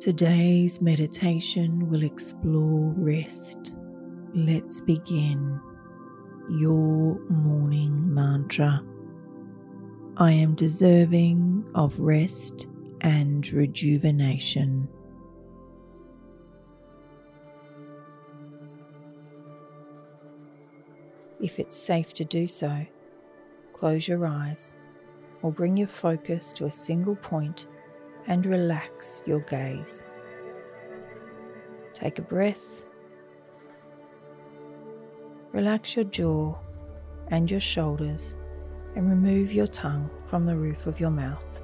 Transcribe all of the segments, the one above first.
Today's meditation will explore rest. Let's begin. Your morning mantra. I am deserving of rest and rejuvenation. If it's safe to do so, close your eyes or bring your focus to a single point and relax your gaze. Take a breath. Relax your jaw and your shoulders and remove your tongue from the roof of your mouth.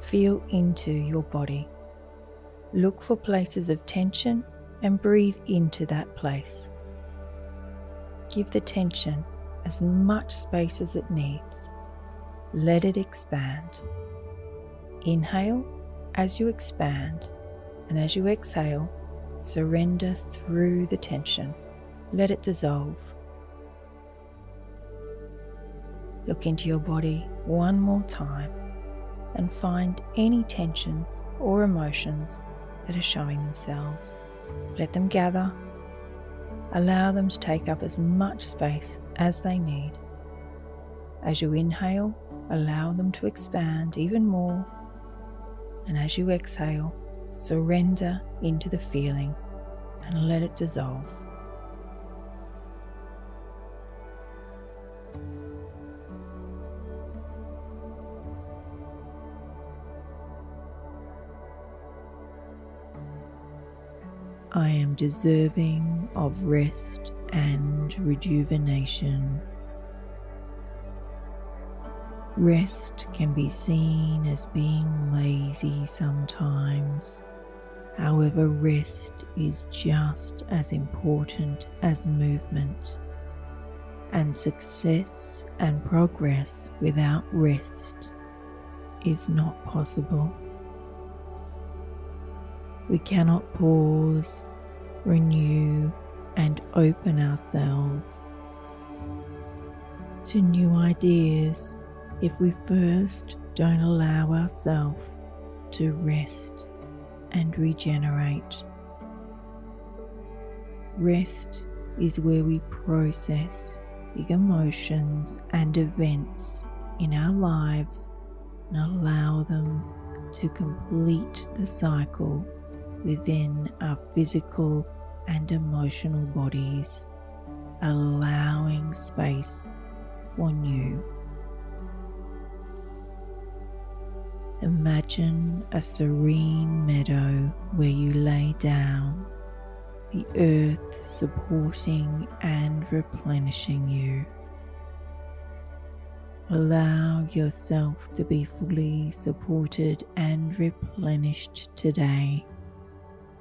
Feel into your body. Look for places of tension and breathe into that place. Give the tension as much space as it needs. Let it expand. Inhale as you expand, and as you exhale, surrender through the tension. Let it dissolve. Look into your body one more time and find any tensions or emotions that are showing themselves. Let them gather. Allow them to take up as much space as they need. As you inhale, allow them to expand even more and as you exhale, surrender into the feeling and let it dissolve. I am deserving of rest and rejuvenation. Rest can be seen as being lazy sometimes. However, rest is just as important as movement, and success and progress without rest is not possible. We cannot pause, renew, and open ourselves to new ideas if we first don't allow ourselves to rest and regenerate. Rest is where we process big emotions and events in our lives and allow them to complete the cycle within our physical and emotional bodies, allowing space for new. Imagine a serene meadow where you lay down, the earth supporting and replenishing you. Allow yourself to be fully supported and replenished today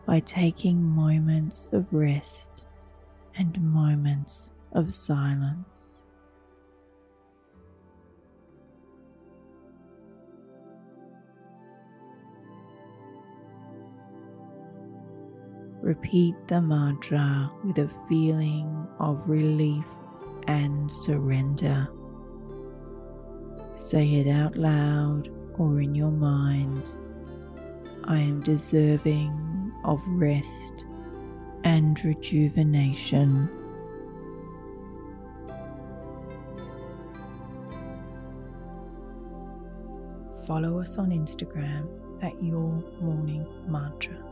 by taking moments of rest and moments of silence. Repeat the mantra with a feeling of relief and surrender. Say it out loud or in your mind. I am deserving of rest and rejuvenation. Follow us on Instagram at Your Morning Mantra.